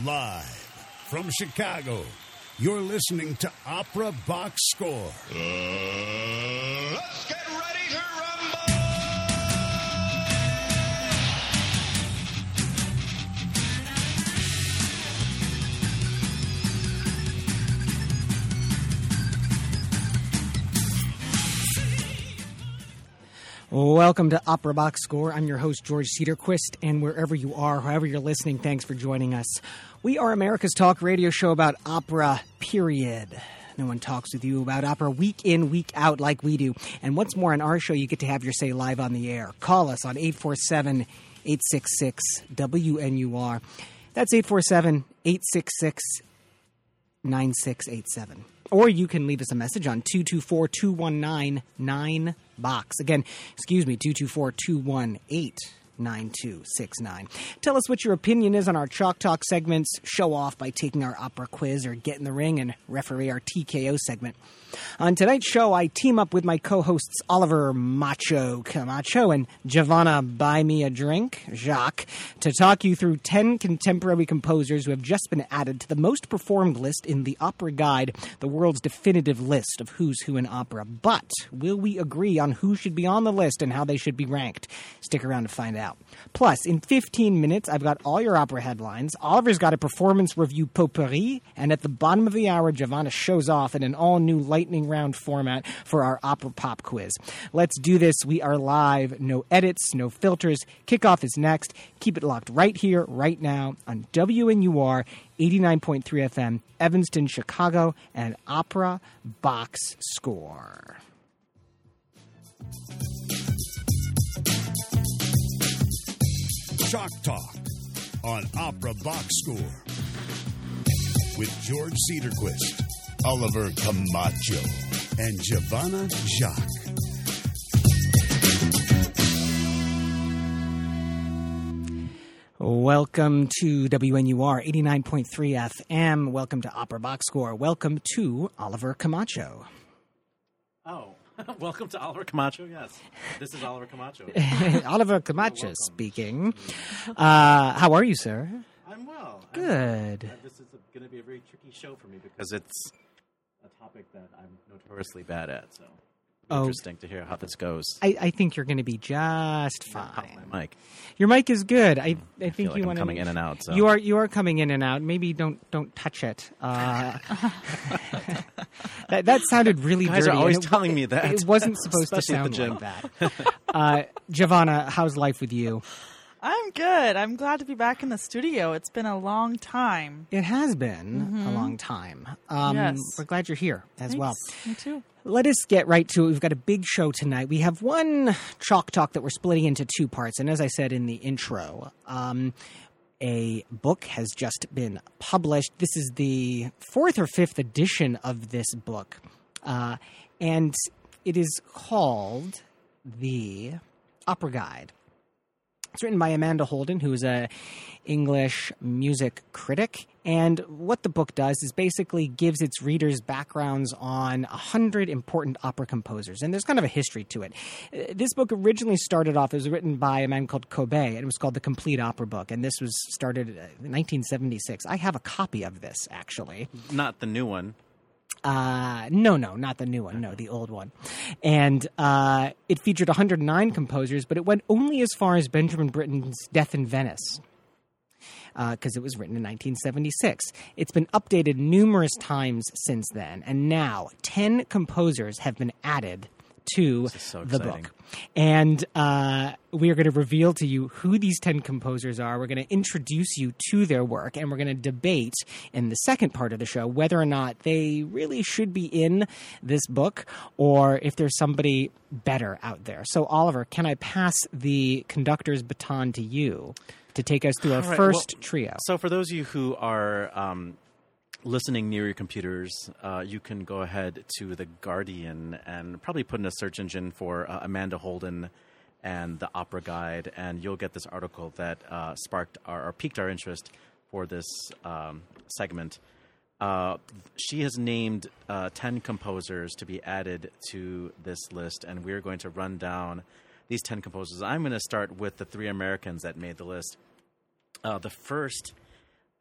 Live from Chicago, you're listening to Opera Box Score. Let's Welcome to Opera Box Score. I'm your host, George Cedarquist, and wherever you are, however you're listening, thanks for joining us. We are America's talk radio show about opera, period. No one talks with you about opera week in, week out like we do. And what's more, on our show, you get to have your say live on the air. Call us on 847 866 WNUR. That's 847 866 9687. Or you can leave us a message on 224 219 9 box. Again, excuse me, 224 218 9269. Tell us what your opinion is on our Chalk Talk segments. Show off by taking our opera quiz or get in the ring and referee our TKO segment. On tonight's show, I team up with my co hosts Oliver Macho Camacho and Giovanna Buy Me a Drink, Jacques, to talk you through 10 contemporary composers who have just been added to the most performed list in the Opera Guide, the world's definitive list of who's who in opera. But will we agree on who should be on the list and how they should be ranked? Stick around to find out. Plus, in 15 minutes, I've got all your opera headlines. Oliver's got a performance review potpourri, and at the bottom of the hour, Giovanna shows off in an all new lightning round format for our opera pop quiz. Let's do this. We are live, no edits, no filters. Kickoff is next. Keep it locked right here, right now on WNUR 89.3 FM, Evanston, Chicago, and Opera Box Score. Chalk Talk on Opera Box Score with George Cedarquist, Oliver Camacho, and Giovanna Jacques. Welcome to WNUR 89.3 FM. Welcome to Opera Box Score. Welcome to Oliver Camacho. Oh, welcome to Oliver Camacho. Yes, this is Oliver Camacho. Oliver Camacho welcome. speaking. Uh, how are you, sir? I'm well. I'm Good. Uh, This is going to be a very tricky show for me because it's a topic that I'm notoriously bad at. So Oh. Interesting to hear how this goes. I, I think you're going to be just fine. my mic. Your mic is good. I, I think feel like you want coming in and out, so. You are you are coming in and out. Maybe don't don't touch it. Uh, that that sounded really Guys dirty. are always it- telling me that. It wasn't supposed to Especially at sound like that. Uh, Giovanna, how's life with you? I'm good. I'm glad to be back in the studio. It's been a long time. It has been a long time. Um, Yes. We're glad you're here as well. Me too. Let us get right to it. We've got a big show tonight. We have one chalk talk that we're splitting into two parts. And as I said in the intro, um, a book has just been published. This is the fourth or fifth edition of this book. Uh, and it is called The Opera Guide. It's written by Amanda Holden, who is a English music critic. And what the book does is basically gives its readers backgrounds on a hundred important opera composers. And there's kind of a history to it. Uh, This book originally started off, it was written by a man called Kobbé, and it was called The Complete Opera Book. And this was started uh, in 1976. I have a copy of this, actually. Not the new one. Uh, no, no, not the new one. No, the old one. And uh, it featured 109 composers, but it went only as far as Benjamin Britten's Death in Venice. Because it was written in 1976. It's been updated numerous times since then, and now 10 composers have been added to so the book. And uh, we are going to reveal to you who these 10 composers are. We're going to introduce you to their work, and we're going to debate in the second part of the show whether or not they really should be in this book or if there's somebody better out there. So, Oliver, can I pass the conductor's baton to you to take us through our All right, first well, trio? So, for those of you who are um, listening near your computers, uh, you can go ahead to the Guardian and probably put in a search engine for uh, Amanda Holden and the Opera Guide, and you'll get this article that uh, sparked our, or piqued our interest for this um, segment. Uh, she has named uh, 10 composers to be added to this list, and we're going to run down these 10 composers. I'm going to start with the three Americans that made the list. Uh, the first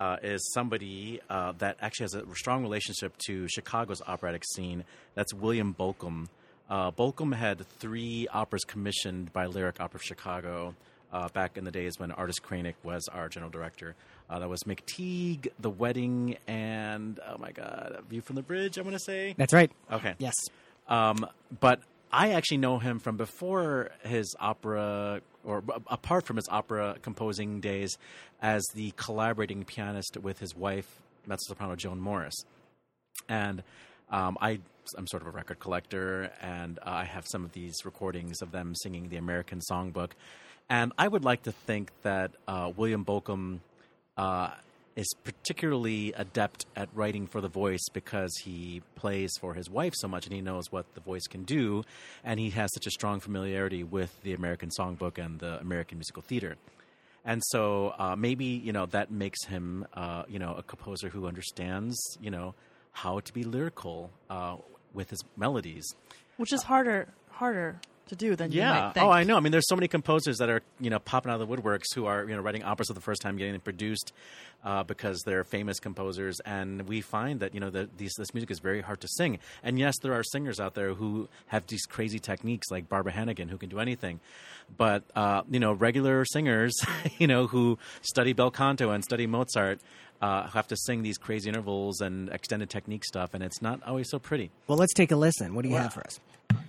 uh, is somebody uh, that actually has a strong relationship to Chicago's operatic scene. That's William Bolcom. Uh, Bolcom had three operas commissioned by Lyric Opera of Chicago uh, back in the days when Ardis Krainik was our general director. Uh, that was McTeague, The Wedding, and oh my God, View from the Bridge. I want to say. That's right. Okay. Yes. Um, but I actually know him from before his opera, or apart from his opera composing days, as the collaborating pianist with his wife, mezzo soprano Joan Morris. And um, I, I'm sort of a record collector, and I have some of these recordings of them singing the American Songbook. And I would like to think that uh, William Bolcom uh, is particularly adept at writing for the voice because he plays for his wife so much and he knows what the voice can do, and he has such a strong familiarity with the American Songbook and the American musical theater. And so uh, maybe you know that makes him uh, you know a composer who understands you know how to be lyrical uh, with his melodies. Which is harder harder to do than you Yeah. might think. Oh, I know. I mean, there's so many composers that are you know popping out of the woodworks who are you know writing operas for the first time, getting them produced uh, because they're famous composers, and we find that you know that these this music is very hard to sing. And yes, there are singers out there who have these crazy techniques, like Barbara Hannigan, who can do anything. But uh, you know, regular singers, you know, who study bel canto and study Mozart. Uh, have to sing these crazy intervals and extended technique stuff, and it's not always so pretty. Well, let's take a listen. What do you have for us?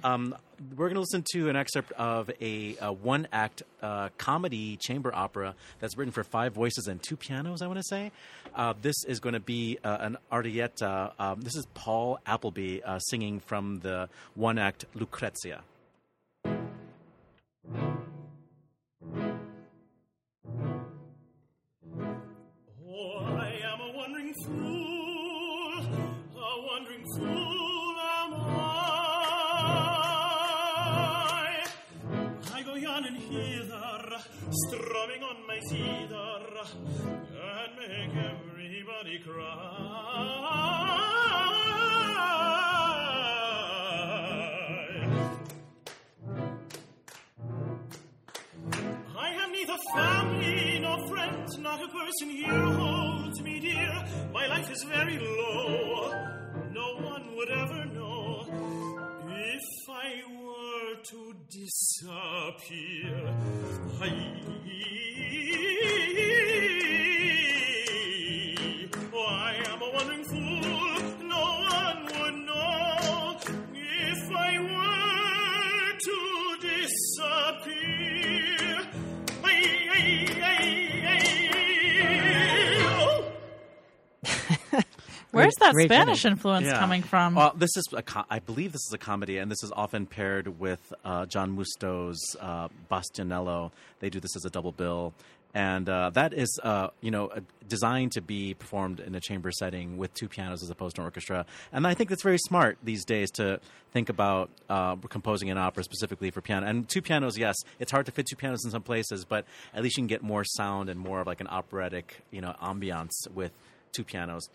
Um, we're going to listen to an excerpt of a, a one act uh, comedy chamber opera that's written for five voices and two pianos, I want to say. Uh, this is going to be uh, an arietta. Um, this is Paul Appleby uh, singing from the one act Lucrezia. My zither, and make everybody cry. I have neither family nor friends, not a person here holds me dear. My life is very low, no one would ever know if I were to disappear. I, Where's that Great Spanish job. influence coming from? Well, this is a co- I believe this is a comedy, and this is often paired with uh, John Musto's uh, Bastianello. They do this as a double bill, and uh, that is uh, you know uh, designed to be performed in a chamber setting with two pianos as opposed to an orchestra. And I think that's very smart these days to think about uh, composing an opera specifically for piano. And two pianos, yes, it's hard to fit two pianos in some places, but at least you can get more sound and more of like an operatic you know ambiance with two pianos.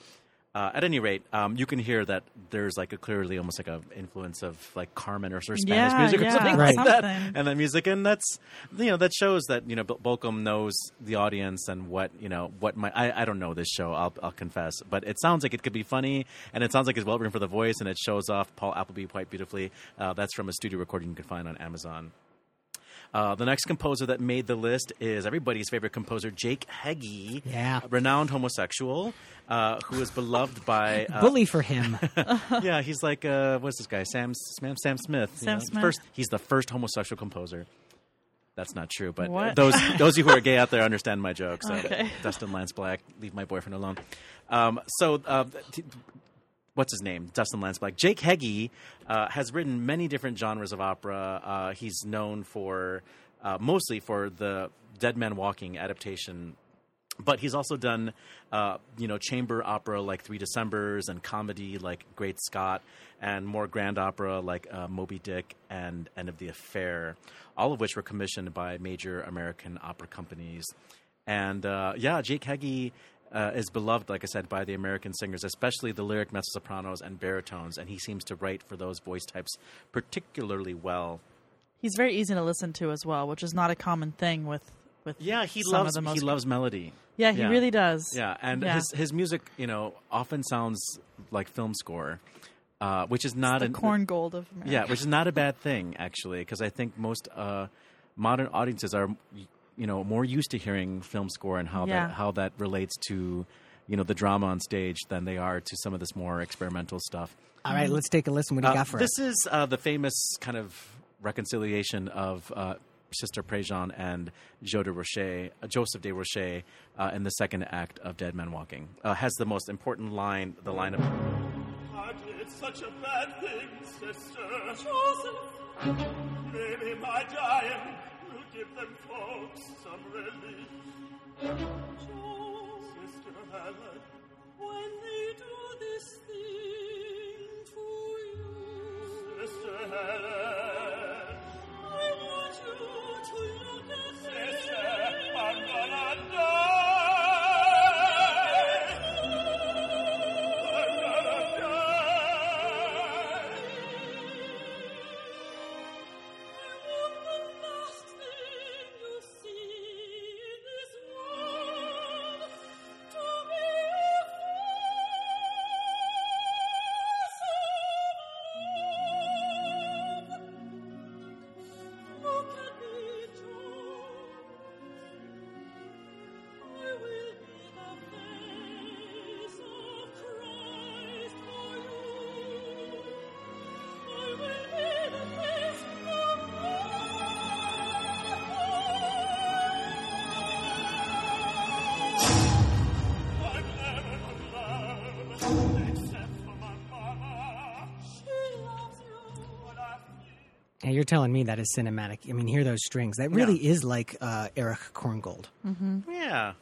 Uh, at any rate, um, you can hear that there's like a clearly almost like a influence of like Carmen or Spanish Yeah, music or yeah, something Right. like that, something. and that music, and that's you know that shows that you know Bolcom knows the audience and what you know what my I, I don't know this show I'll, I'll confess, but it sounds like it could be funny, and it sounds like it's well written for the voice, and it shows off Paul Appleby quite beautifully. Uh, that's from a studio recording you can find on Amazon. Uh, the next composer that made the list is everybody's favorite composer, Jake Heggie, Yeah. a renowned homosexual uh, who is beloved by. Uh, Bully for him. yeah, he's like uh, what's this guy? Sam Sam, Sam Smith. you know, Smith. First, he's the first homosexual composer. That's not true, but What? those those of you who are gay out there understand my joke. So, Okay. Dustin Lance Black, leave my boyfriend alone. Um, so, uh, t- what's his name? Dustin Lance Black. Jake Heggie uh, has written many different genres of opera. Uh, he's known for uh, mostly for the Dead Man Walking adaptation but he's also done uh, you know chamber opera like Three Decembers and comedy like Great Scott and more grand opera like uh, Moby Dick and End of the Affair, all of which were commissioned by major American opera companies. And uh, yeah, Jake Heggie uh, is beloved, like I said, by the American singers, especially the lyric mezzo sopranos and baritones, and he seems to write for those voice types particularly well. He's very easy to listen to as well, which is not a common thing with with Yeah, he some loves of the most he loves melody. Yeah, he really does. Yeah, and Yeah. his his music, you know, often sounds like film score, uh, which is not an, Korngold of America. Yeah, which is not a bad thing actually, because I think most uh, modern audiences are, you know, more used to hearing film score and how Yeah. that how that relates to, you know, the drama on stage than they are to some of this more experimental stuff. All right, let's take a listen. What do you Uh, got for it? this us? is uh, the famous kind of reconciliation of uh, Sister Prejean and Jo de Rocher, uh, Joseph de Rocher, uh, in the second act of Dead Man Walking. Uh, has the most important line, the line of I did such a bad thing, sister. Joseph! Maybe my dying will give them folks some relief. Sister Helen, when they do this thing to you. Sister Helen, I want you to look at me. Sister, I'm gonna die. And you're telling me that is cinematic. I mean, hear those strings. That really is like uh, Eric Korngold. Yeah.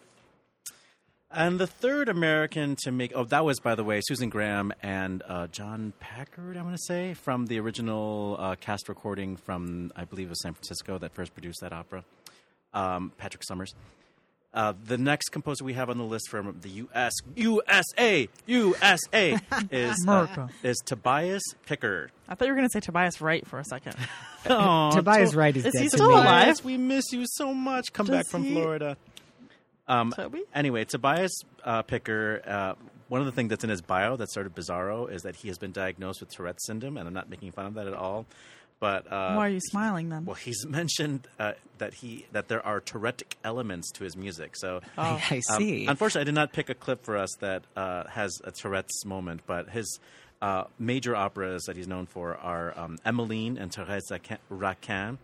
And the third American to make oh that was by the way Susan Graham and uh, John Packard I want to say from the original uh, cast recording from I believe it was San Francisco that first produced that opera um, Patrick Summers uh, the next composer we have on the list from the U.S. USA USA is uh, is Tobias Picker I thought you were going to say Tobias Wright for a second. oh, Tobias Wright is, Is dead he to still me. alive? We miss you so much come Does back from he- Florida um, Toby? Anyway, Tobias uh, Picker, uh, one of the things that's in his bio that's sort of bizarro is that he has been diagnosed with Tourette's syndrome, and I'm not making fun of that at all. But uh, Why are you smiling then? well, he's mentioned uh, that he that there are Tourettic elements to his music. So, I, I um, see. unfortunately, I did not pick a clip for us that uh, has a Tourette's moment, but his uh, major operas that he's known for are um, Emmeline and Thérèse Raquin- Raquin,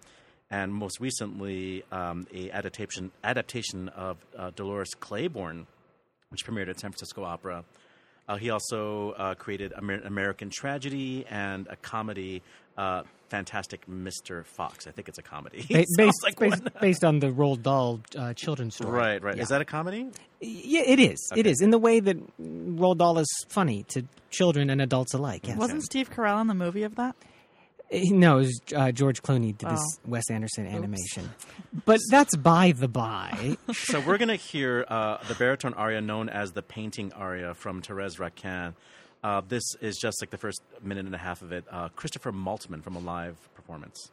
and most recently um, a adaptation adaptation of uh, Dolores Claiborne, which premiered at San Francisco Opera. Uh, he also uh, created Amer- American Tragedy and a comedy, uh, Fantastic Mr. Fox. I think it's a comedy. Ba- based, like based, based on the Roald Dahl uh, children's story. Right, right. Yeah. Is that a comedy? Yeah, it is. It Okay. is in the way that Roald Dahl is funny to children and adults alike. Yes. Wasn't Steve Carell in the movie of that? No, it was, uh, George Clooney did this Oh. Wes Anderson animation. But that's by the by. so we're going to hear uh, the baritone aria known as the painting aria from Therese Raquin. Uh, this is just like the first minute and a half of it. Uh, Christopher Maltman from a live performance.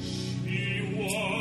She watched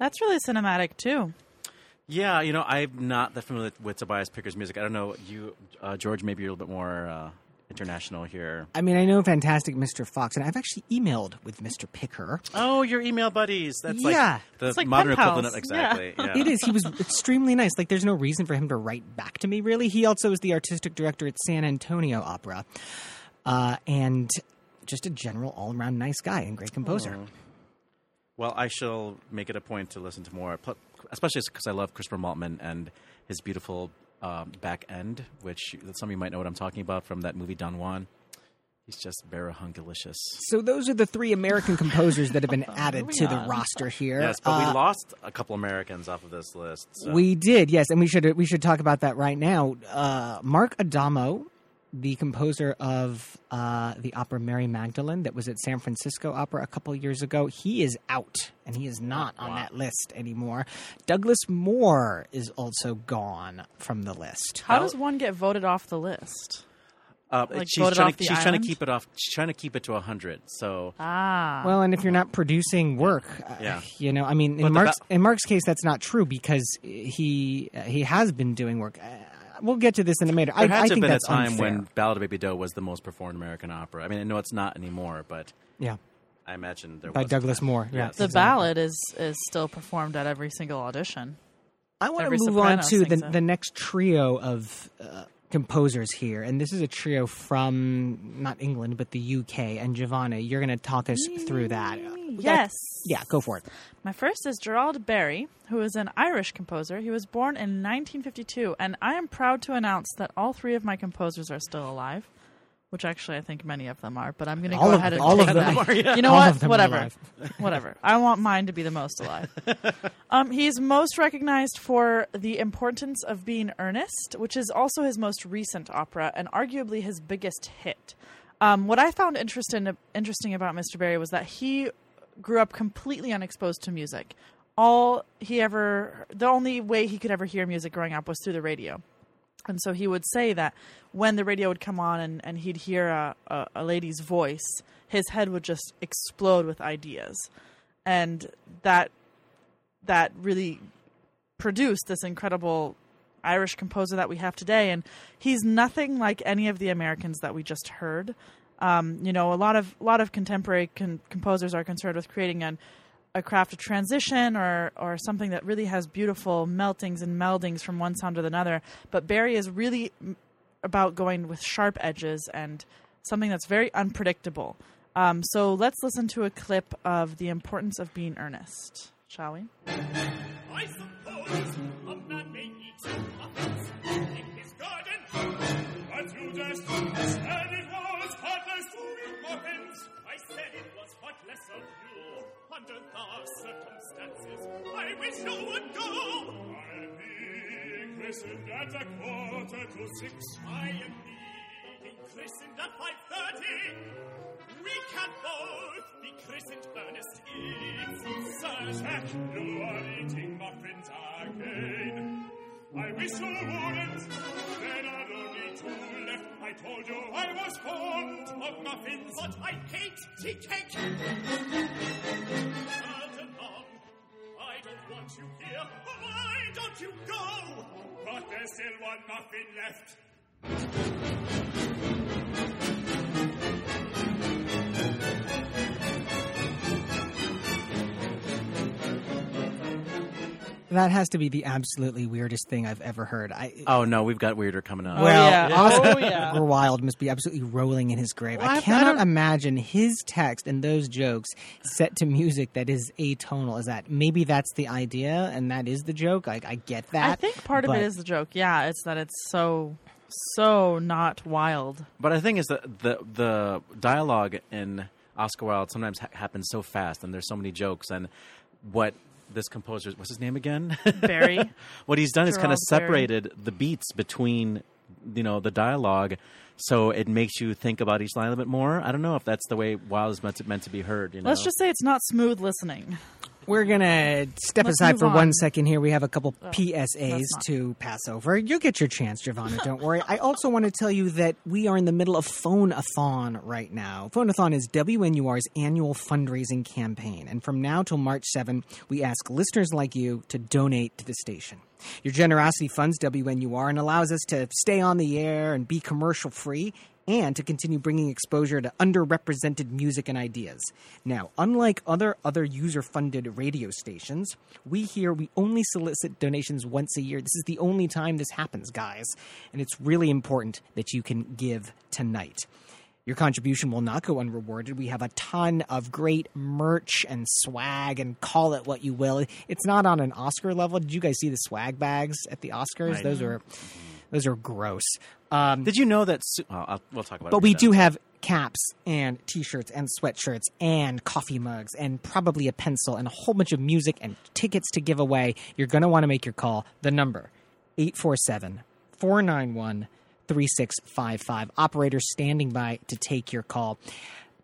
That's really cinematic too. Yeah, you know, I'm not that familiar with Tobias Picker's music. I don't know you, uh, George. Maybe you're a little bit more uh, international here. I mean, I know Fantastic Mr. Fox, and I've actually emailed with Mr. Picker. Oh, your email buddies. That's Yeah. like the It's like modern pen equivalent. exactly. Yeah. It is. He was extremely nice. Like, there's no reason for him to write back to me, really. He also is the artistic director at San Antonio Opera, uh, and just a general all around nice guy and great composer. Well, I shall make it a point to listen to more, especially because I love Christopher Maltman and his beautiful um, back end, which some of you might know what I'm talking about from that movie Don Juan. He's just barahungalicious. So those are the three American composers that have been added to the roster here. Yes, but Uh, we lost a couple Americans off of this list. so- We did, yes, and we should we should talk about that right now. Uh, Mark Adamo, the composer of uh, the opera Mary Magdalene that was at San Francisco Opera a couple years ago, he is out and he is not on that list anymore. Douglas Moore is also gone from the list. How does one get voted off the list? Uh, Like, she's trying to she's trying to keep it off. She's trying to keep it to hundred. So Ah, Well, and if you're not producing work, uh, Yeah. you know, I mean, in the Mark's ba- in Mark's case, that's not true because he uh, he has been doing work. We'll get to this in a minute. I, there had I to have think been a time unfair. when Ballad of Baby Doe was the most performed American opera. I mean, I know it's not anymore, but yeah, I imagine there by was a Douglas time. Moore. Yeah, Yes. the exactly. ballad is is still performed at every single audition. I want to move on to the sings it. the next trio of uh, composers here, and this is a trio from not England but the UK. And Giovanna, you're going to talk us through that. Yes. Yeah, go for it. My first is Gerald Barry, who is an Irish composer. He was born in 1952, and I am proud to announce that all three of my composers are still alive. Which actually, I think many of them are, but I'm going to go ahead and all take of them You know All what? of them are Whatever. Whatever. I want mine to be the most alive. um, he's most recognized for The Importance of Being Earnest, which is also his most recent opera and arguably his biggest hit. Um, what I found interesting interesting about Mr. Barry was that he grew up completely unexposed to music. All he ever, the only way he could ever hear music growing up was through the radio. And so he would say that when the radio would come on and, and he'd hear a, a, a lady's voice, his head would just explode with ideas. And that that really produced this incredible Irish composer that we have today. And he's nothing like any of the Americans that we just heard. Um, you know, a lot of a lot of contemporary con- composers are concerned with creating an a craft of transition or or something that really has beautiful meltings and meldings from one sound to another. But Barry is really about going with sharp edges and something that's very unpredictable. Um, so let's listen to a clip of the importance of being earnest, shall we? Under the circumstances, I wish you would go. I'll be christened at a quarter to six. I am being christened at five thirty. We can both be christened earnest if certain you are eating muffins again. I wish you wouldn't, I told you I was fond of muffins, but I hate tea cake. Ferdinand, I don't want you here. Why don't you go? But there's still one muffin left. That has to be the absolutely weirdest thing I've ever heard. I, Oh no, we've got weirder coming up. well, oh, oh, yeah. Oscar Oh, yeah. Wilde must be absolutely rolling in his grave. Well, I- I I cannot don't- imagine his text and those jokes set to music that is atonal. Is that maybe that's the idea and that is the joke? I, I get that. I think part of it is the joke. Yeah, it's that it's so so not wild. But I think is that the the dialogue in Oscar Wilde sometimes ha- happens so fast, and there's so many jokes, and what this composer, what's his name again? Barry. what he's done is kind of Gerald Barry. separated the beats between you know the dialogue, so it makes you think about each line a little bit more. I don't know if that's the way Wilde is meant to, meant to be heard. You know, Let's just say it's not smooth listening. We're going to step Let's aside for on. one second here. We have a couple PSAs to pass over. You'll get your chance, Giovanna. Don't worry. I also want to tell you that we are in the middle of Phone-a-thon right now. Phone-a-thon is WNUR's annual fundraising campaign. And from now till March 7, we ask listeners like you to donate to the station. Your generosity funds WNUR and allows us to stay on the air and be commercial free and to continue bringing exposure to underrepresented music and ideas. Now, unlike other other user-funded radio stations, we here we only solicit donations once a year. This is the only time this happens, guys, and it's really important that you can give tonight. Your contribution will not go unrewarded. We have a ton of great merch and swag, and call it what you will. It's not on an Oscar level. Did you guys see the swag bags at the Oscars? I Those are those are gross. Um, Did you know that? Su- well, I'll, we'll talk about. it but we later. do have caps and t-shirts and sweatshirts and coffee mugs and probably a pencil and a whole bunch of music and tickets to give away. You're going to want to make your call. The number 847-491-3655. Operator standing by to take your call.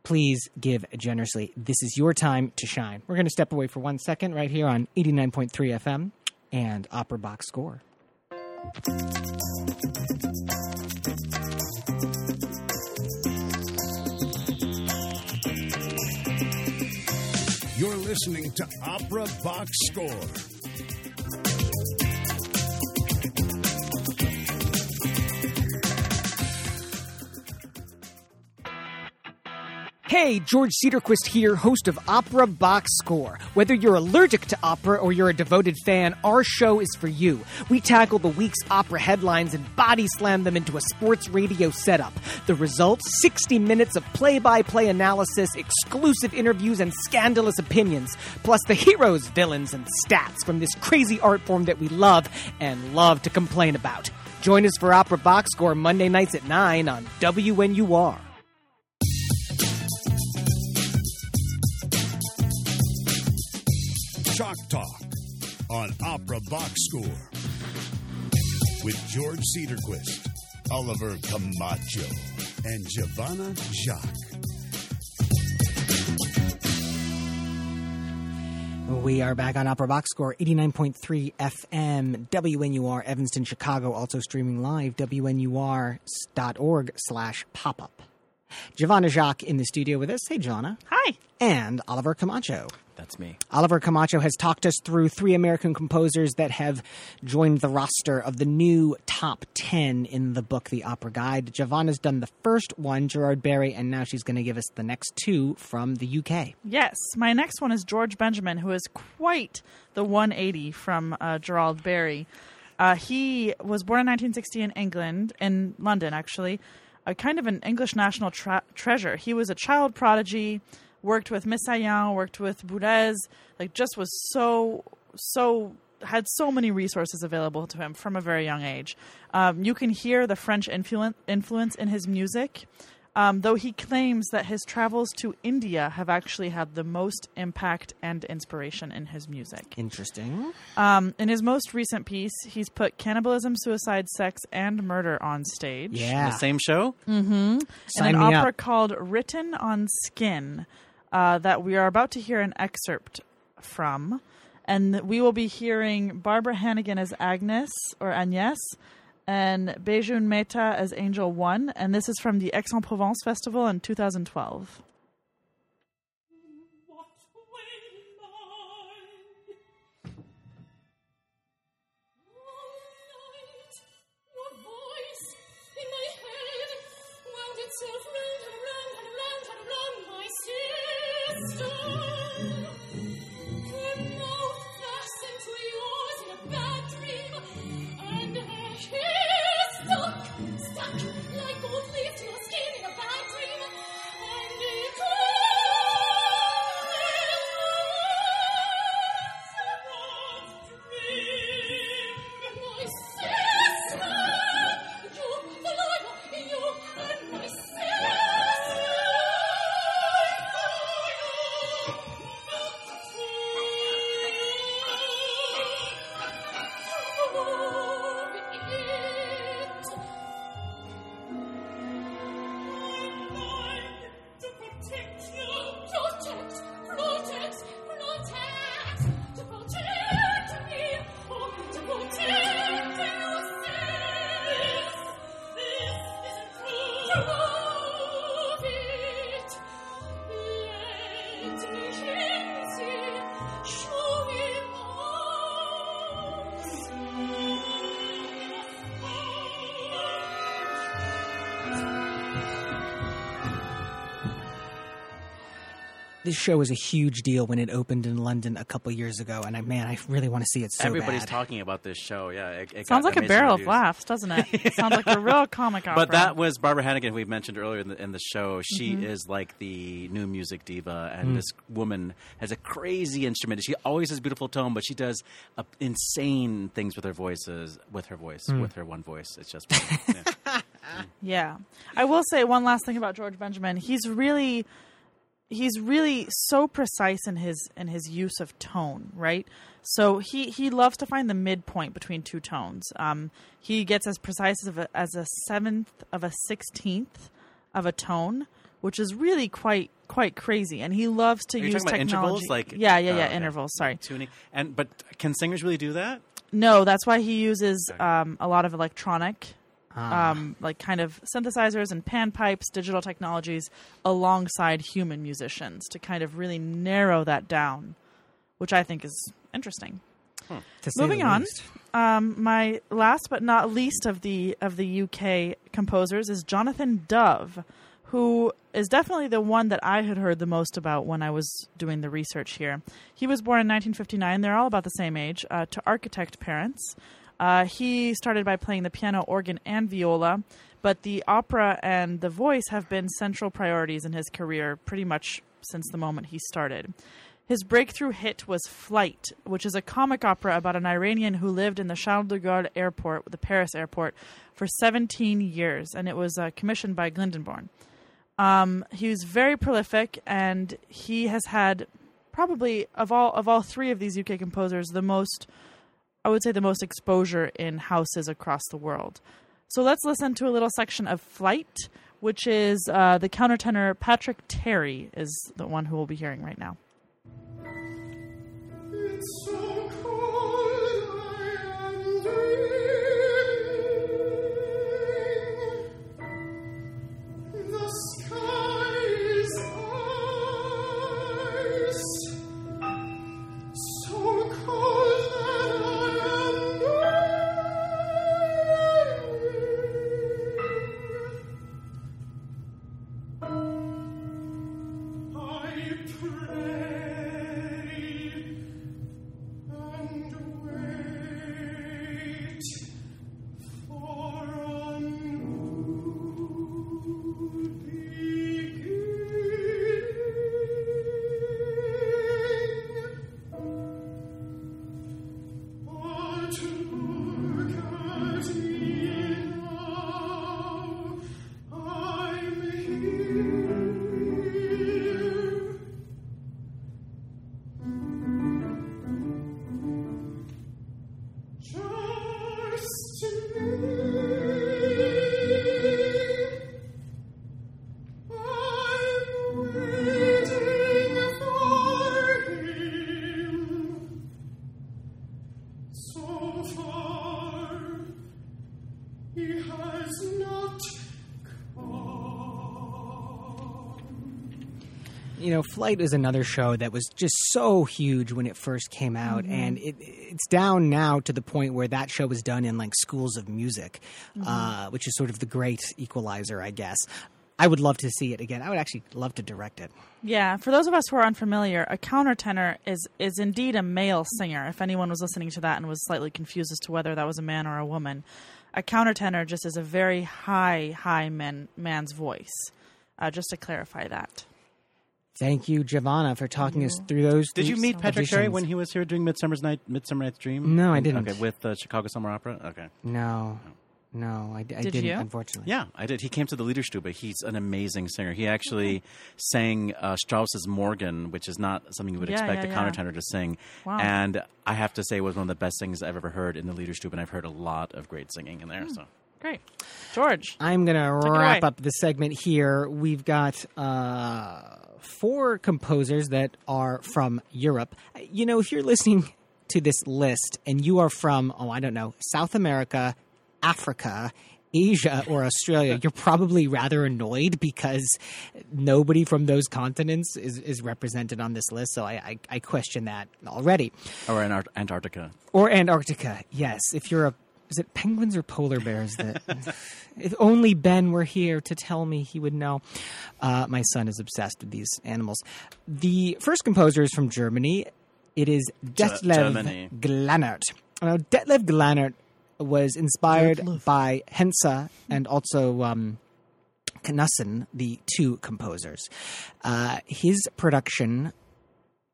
Please give generously. This is your time to shine. We're going to step away for one second right here on 89.3 FM and Opera Box Score. You're listening to Opera Box Score. Hey, George Cedarquist here, host of Opera Box Score. Whether you're allergic to opera or you're a devoted fan, our show is for you. We tackle the week's opera headlines and body slam them into a sports radio setup. The result 60 minutes of play by play analysis, exclusive interviews, and scandalous opinions, plus the heroes, villains, and stats from this crazy art form that we love and love to complain about. Join us for Opera Box Score Monday nights at 9 on WNUR. Chalk Talk on Opera Box Score with George Cedarquist, Oliver Camacho, and Giovanna Jacques. We are back on Opera Box Score 89.3 FM, WNUR, Evanston, Chicago, also streaming live, WNUR.org slash pop up. Giovanna Jacques in the studio with us. Hey, Giovanna. Hi. And Oliver Camacho. That's me. Oliver Camacho has talked us through three American composers that have joined the roster of the new top 10 in the book, The Opera Guide. Giovanna's done the first one, Gerard Barry, and now she's going to give us the next two from the UK. Yes, my next one is George Benjamin, who is quite the 180 from uh, Gerald Barry. Uh, he was born in 1960 in England, in London, actually. A kind of an English national tra- treasure. He was a child prodigy, worked with Messiaen, worked with Boulez, like just was so so had so many resources available to him from a very young age. Um, you can hear the French influ- influence in his music, um, though he claims that his travels to India have actually had the most impact and inspiration in his music. Interesting. Um, in his most recent piece, he's put cannibalism, suicide, sex, and murder on stage. Yeah. The same show. Mm hmm. In an me opera up. called Written on Skin uh, that we are about to hear an excerpt from. And we will be hearing Barbara Hannigan as Agnes or Agnès and Bejun Mehta as Angel One. And this is from the Aix-en-Provence Festival in 2012. This show was a huge deal when it opened in London a couple years ago, and I man, I really want to see it so Everybody's bad. talking about this show. Yeah, it, it Sounds like a barrel reviews. of laughs, doesn't it? Sounds like a real comic opera. But that was Barbara Hannigan, who we mentioned earlier in the, in the show. She Mm-hmm. is like the new music diva, and this woman has a crazy instrument. She always has beautiful tone, but she does uh, insane things with her voices, with her voice, with her one voice. It's just yeah. Yeah. I will say one last thing about George Benjamin. He's really he's really so precise in his in his use of tone, right? So he he loves to find the midpoint between two tones. Um, he gets as precise as a, as a seventh of a sixteenth of a tone, which is really quite quite crazy. And he loves to Are use technology. intervals, like yeah, yeah, yeah, okay. intervals. Sorry. tuning. And but can singers really do that? No, that's why he uses um, a lot of electronic, um, like kind of synthesizers and pan pipes, digital technologies, alongside human musicians to kind of really narrow that down, which I think is interesting. to say Moving on, um, my last but not least of the of the UK composers is Jonathan Dove, who is definitely the one that I had heard the most about when I was doing the research here. He was born in 1959. They're all about the same age uh, to architect parents. Uh, he started by playing the piano, organ, and viola, but the opera and the voice have been central priorities in his career pretty much since the moment he started. His breakthrough hit was Flight, which is a comic opera about an Iranian who lived in the Charles de Gaulle airport, the Paris airport, for 17 years, and it was uh, commissioned by Glyndebourne. Um, he was very prolific, and he has had probably of all of all three of these UK composers the most, I would say, the most exposure in houses across the world. So let's listen to a little section of Flight, which is uh, the countertenor Patrick Terry is the one who we'll be hearing right now. You know, Flight is another show that was just so huge when it first came out, and it, it's down now to the point where that show was done in like schools of music, uh, which is sort of the great equalizer, I guess. I would love to see it again. I would actually love to direct it. Yeah, for those of us who are unfamiliar, a countertenor is is indeed a male singer. If anyone was listening to that and was slightly confused as to whether that was a man or a woman, a countertenor just is a very high, high man man's voice. Uh, just to clarify that. Thank you, Giovanna, for talking us through those. Did you meet Patrick Terry auditions. when he was here doing Midsummer's Night, Midsummer Night's Dream? No, I didn't. Okay, with the Chicago Summer Opera. Okay. No, no, I, I Did didn't. you? Unfortunately, Yeah, I did. He came to the Liederstube. He's an amazing singer. He actually sang uh, Strauss's Morgen, which is not something you would Yeah, expect yeah, a yeah. countertenor to sing. Wow. And I have to say, it was one of the best things I've ever heard in the Liederstube, and I've heard a lot of great singing in there. Hmm. So Great, George. I'm going to wrap up the segment here. We've got uh, four composers that are from Europe. You know, if you're listening to this list and you are from, oh, I don't know, South America, Africa, Asia, or Australia, you're probably rather annoyed because nobody from those continents is, is represented on this list. So I, I, I question that already. or in Antarctica. Or Antarctica, yes. If you're a is it penguins or polar bears that if only ben were here to tell me he would know uh, my son is obsessed with these animals the first composer is from germany it is detlev glanert now detlev glanert was inspired by Henze and also um, Knussen, the two composers. Uh, his production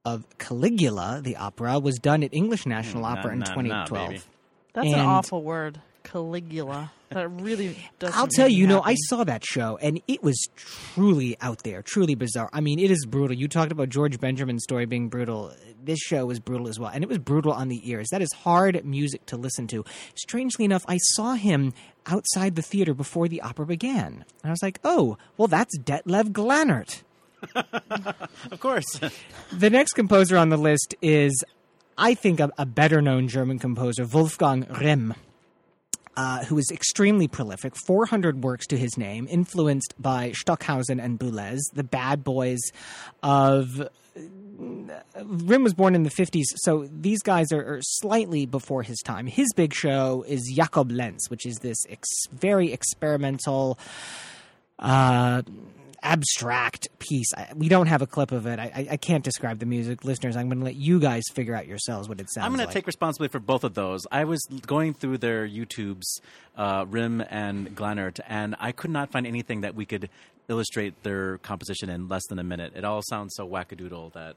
of Caligula, the opera, was done at English National Mm, Opera in nah, nah, nah, 2012. baby. That's an awful word, Caligula. That really does. I'll tell you, you know, I saw that show and it was truly out there, truly bizarre. I mean, it is brutal. You talked about George Benjamin's story being brutal. This show was brutal as well, and it was brutal on the ears. That is hard music to listen to. Strangely enough, I saw him outside the theater before the opera began. And I was like, oh, well, that's Detlev Glanert. Of course. The next composer on the list is, I think, a, a better known German composer, Wolfgang Rihm, uh, who is extremely prolific, 400 works to his name, influenced by Stockhausen and Boulez, the bad boys of. Rimm was born in the 50s, so these guys are, are slightly before his time. His big show is Jakob Lenz, which is this ex- very experimental uh, abstract piece. I, we don't have a clip of it. I, I, I can't describe the music, listeners. I'm going to let you guys figure out yourselves what it sounds like I'm going like. to take responsibility for both of those. I was going through their YouTubes, uh, Rihm and Glanert, and I could not find anything that we could illustrate their composition in less than a minute. It all sounds so wackadoodle that.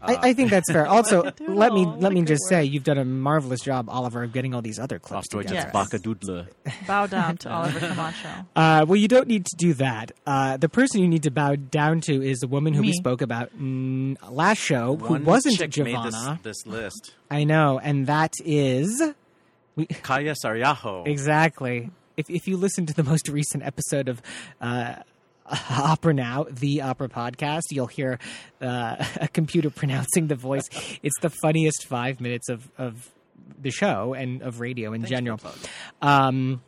I, I think that's fair. Also, let me let me good just say you've done a marvelous job, Oliver, of getting all these other clips Auf Deutsch together. it's Wackadoodle. bow down to Oliver Camacho. Uh, well, you don't need to do that. Uh, the person you need to bow down to is the woman who we spoke about mm, last show, who wasn't chick Giovanna. made this, this list. I know, and that is Kaija Saariaho. Exactly. If if you listen to the most recent episode of uh, Opera Now, the Opera podcast, you'll hear uh, a computer pronouncing the voice. It's the funniest five minutes of of the show and of radio in general. Um,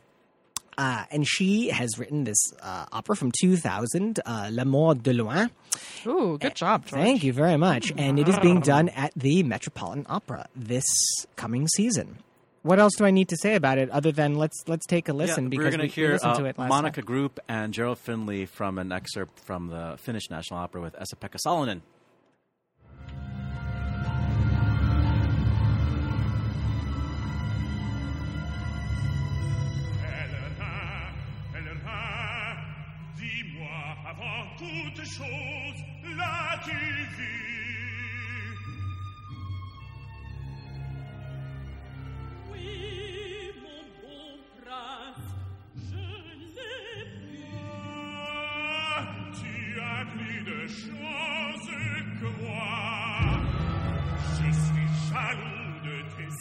uh, and she has written this uh, opera from 2000, uh, L'amour de loin. Ooh, good job, George. Thank you very much. And it is being done at the Metropolitan Opera this coming season. What else do I need to say about it other than let's let's take a listen yeah, because we're going we to hear listened uh, to it last Monica time. Groop and Gerald Finley from an excerpt from the Finnish National Opera with Esa-Pekka Salonen. Pèlerin,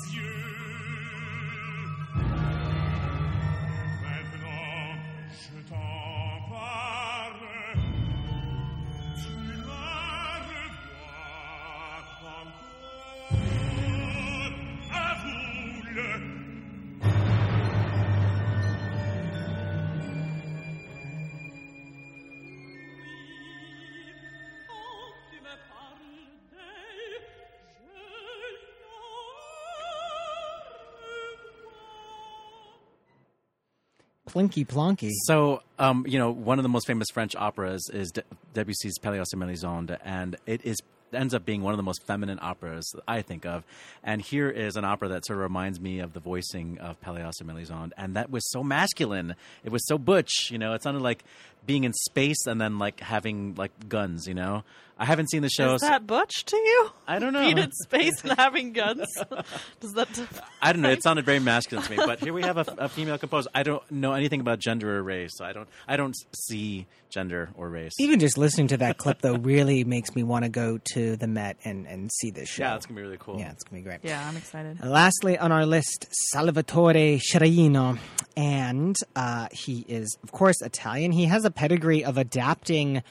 yeux. Plinky plonky. So, um, you know, one of the most famous French operas is De- Debussy's Pelléas et Mélisande, and it is ends up being one of the most feminine operas I think of. And here is an opera that sort of reminds me of the voicing of Pelléas et Mélisande, and that was so masculine. It was so butch, you know. It sounded like being in space and then like having like guns, you know. I haven't seen the show. Is that butch to you? I don't know. Being in space and having guns. Does that? I don't know. It sounded very masculine to me. But here we have a, a female composer. I don't know anything about gender or race, so I don't. I don't see gender or race. Even just listening to that clip though really makes me want to go to the Met and, and see this show. yeah, it's gonna be really cool. yeah, it's gonna be great. Yeah, I'm excited. Lastly on our list, Salvatore Sciarrino. And uh, he is, of course, Italian. He has a pedigree of adapting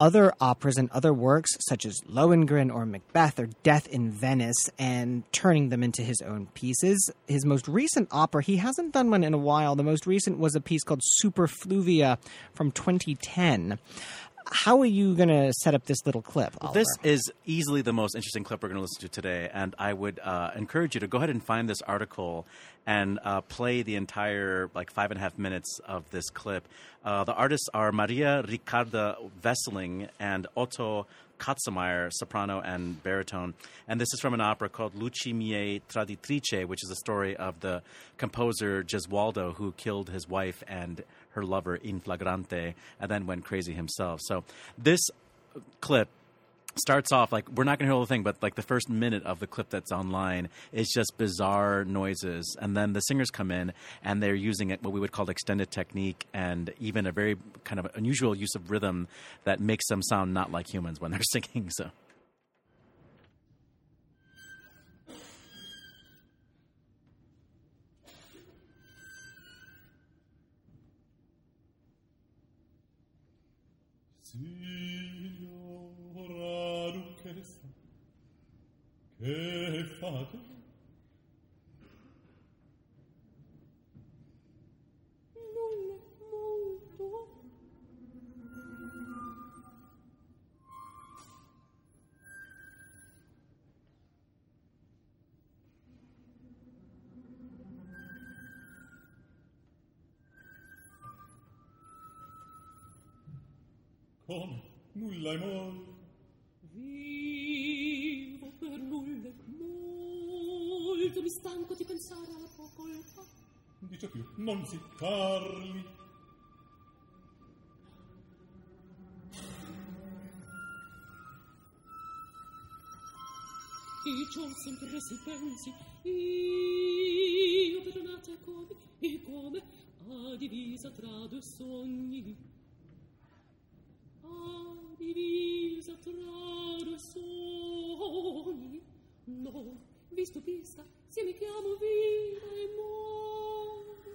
other operas and other works, such as Lohengrin or Macbeth or Death in Venice, and turning them into his own pieces. His most recent opera, he hasn't done one in a while. The most recent was a piece called Superflumina from 2010. How are you going to set up this little clip? This is easily the most interesting clip we're going to listen to today, and I would uh, encourage you to go ahead and find this article and uh, play the entire like five and a half minutes of this clip. Uh, the artists are Maria Ricarda Wesseling and Otto Katzameier, soprano and baritone. And this is from an opera called Luci Mie Traditrici, which is a story of the composer Gesualdo who killed his wife and her lover in flagrante and then went crazy himself. So this clip starts off like we're not going to hear the whole thing, but like the first minute of the clip that's online is just bizarre noises, and then the singers come in and they're using it what we would call extended technique and even a very kind of unusual use of rhythm that makes them sound not like humans when they're singing. So. Signora e fate? Nulla molto. Come? Nulla è molto. Mi stanco di pensare alla tua colpa. Dice più, non si parli. io ciò sempre si pensi io perdonata come e come a divisa tra due sogni. A divisa tra due sogni no vi stupisca se mi chiamo viva e morta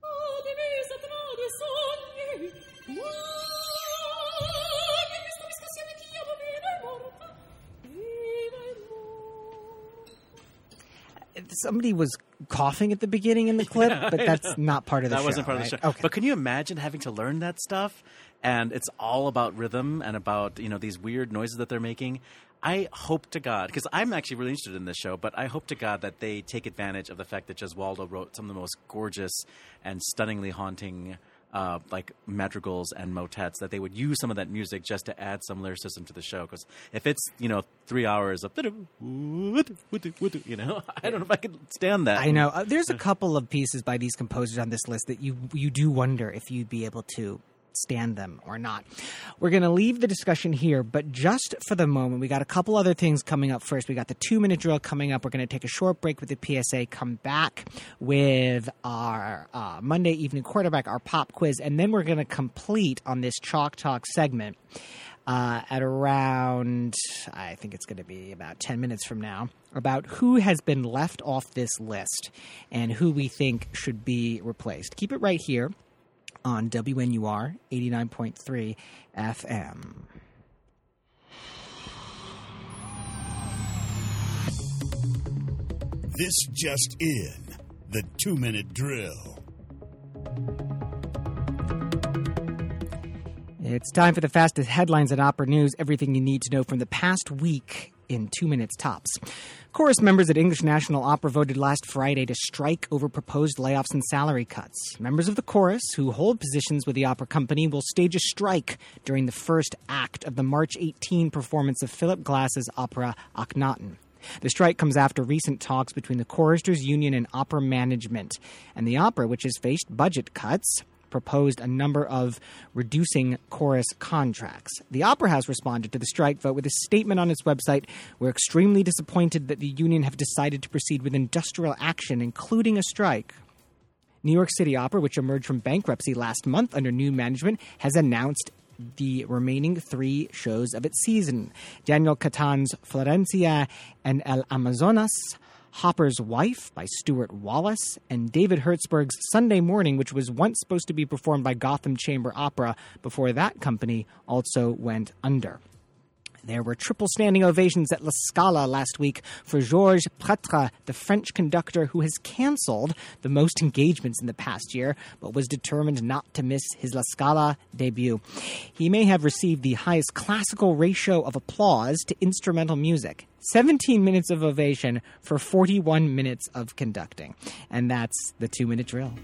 a oh, divisa tra due sogni no vi stupisca se mi chiamo viva e morta viva e morta uh, Somebody was coughing at the beginning in the clip, but that's not part of the that show. wasn't part right? of the show. Okay. But can you imagine having to learn that stuff? And it's all about rhythm and about you know these weird noises that they're making. I hope to God, because I'm actually really interested in this show, but I hope to God that they take advantage of the fact that Gesualdo wrote some of the most gorgeous and stunningly haunting. Uh, like madrigals and motets, that they would use some of that music just to add some lyricism to the show. Because if it's you know three hours of you know, I don't know if I could stand that. I know. Uh, there's a couple of pieces by these composers on this list that you you do wonder if you'd be able to stand them or not. We're going to leave the discussion here, but just for the moment, we got a couple other things coming up first. We got the two minute drill coming up. We're going to take a short break with the PSA, come back with our uh, Monday evening quarterback, our pop quiz, and then we're going to complete on this Chalk Talk segment uh, at around, I think it's going to be about 10 minutes from now, about who has been left off this list and who we think should be replaced. Keep it right here on WNUR 89.3 FM. This just in the two minute drill. It's time for the fastest headlines at Opera News. Everything you need to know from the past week in two minutes tops. Chorus members at English National Opera voted last Friday to strike over proposed layoffs and salary cuts. Members of the chorus who hold positions with the opera company will stage a strike during the first act of the March 18 performance of Philip Glass's opera Akhenaten. The strike comes after recent talks between the choristers union and opera management, and the opera, which has faced budget cuts, proposed a number of reducing chorus contracts. The Opera House responded to the strike vote with a statement on its website. We're extremely disappointed that the union have decided to proceed with industrial action, including a strike. New York City Opera, which emerged from bankruptcy last month under new management, has announced the remaining three shows of its season Daniel Catan's Florencia en el Amazonas. Hopper's Wife by Stewart Wallace, and David Hertzberg's Sunday Morning, which was once supposed to be performed by Gotham Chamber Opera before that company also went under. There were triple standing ovations at La Scala last week for Georges Prêtre, the French conductor who has cancelled the most engagements in the past year, but was determined not to miss his La Scala debut. He may have received the highest classical ratio of applause to instrumental music. 17 minutes of ovation for 41 minutes of conducting. And that's the two minute drill.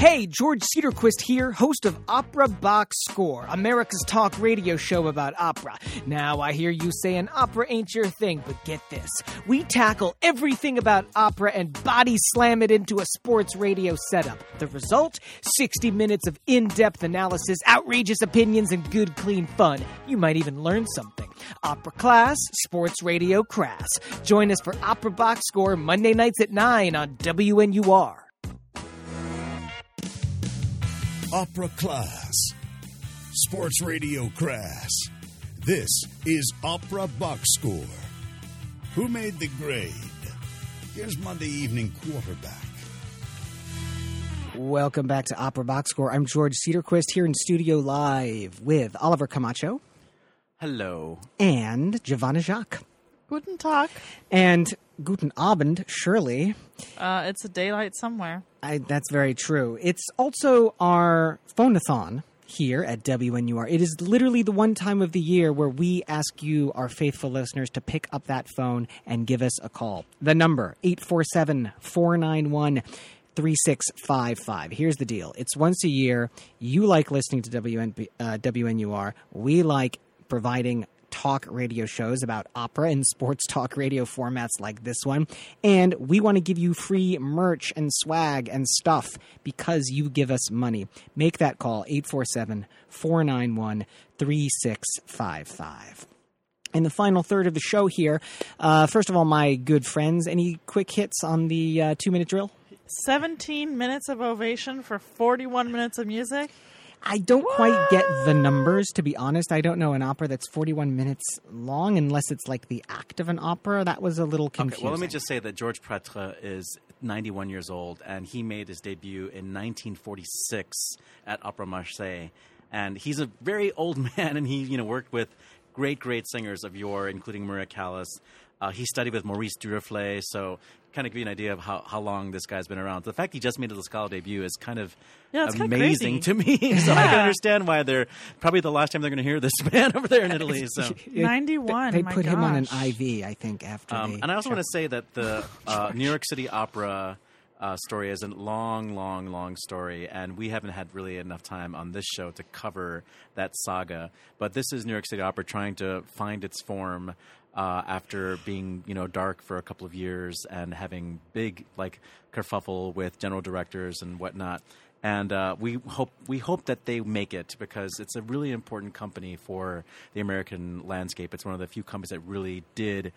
Hey, George Cedarquist here, host of Opera Box Score, America's talk radio show about opera. Now, I hear you saying opera ain't your thing, but get this. We tackle everything about opera and body slam it into a sports radio setup. The result? 60 minutes of in depth analysis, outrageous opinions, and good, clean fun. You might even learn something. Opera class, sports radio crass. Join us for Opera Box Score Monday nights at 9 on WNUR. Opera Class. Sports Radio Crass. This is Opera Box Score. Who made the grade? Here's Monday Evening Quarterback. Welcome back to Opera Box Score. I'm George Cedarquist here in studio live with Oliver Camacho Hello. and Giovanna Jacques. Guten Tag. And Guten Abend, Shirley. Uh, it's a daylight somewhere. I, that's very true. It's also our phonathon here at WNUR. It is literally the one time of the year where we ask you, our faithful listeners, to pick up that phone and give us a call. The number 847 491 3655. Here's the deal it's once a year. You like listening to WN, uh, WNUR. We like providing talk radio shows about opera and sports talk radio formats like this one. And we want to give you free merch and swag and stuff because you give us money. Make that call 847 491 3655. In the final third of the show here, uh, first of all, my good friends, any quick hits on the uh, two minute drill? 17 minutes of ovation for 41 minutes of music. I don't quite get the numbers, to be honest. I don't know an opera that's 41 minutes long unless it's like the act of an opera. That was a little Okay, confusing. well, let me just say that George Prêtre is 91 years old, and he made his debut in 1946 at Opera Marseille. And he's a very old man, and he you know worked with great, great singers of yore, including Maria Callas. Uh, he studied with Maurice Duruflé, so kind of give you an idea of how, how long this guy's been around. The fact he just made a Scala debut is kind of Yeah, it's kinda amazing to me. so I can understand why they're probably the last time they're going to hear this man over there in Italy. So. 91, They, they my put him on an. IV, I think, after Um, and I also want to say that the uh, New York City Opera uh, story is a long, long, long story, and we haven't had really enough time on this show to cover that saga. But this is New York City Opera trying to find its form uh, after being, you know, dark for a couple of years and having big like kerfuffle with general directors and whatnot. And uh, we hope we hope that they make it because it's a really important company for the American landscape. It's one of the few companies that really did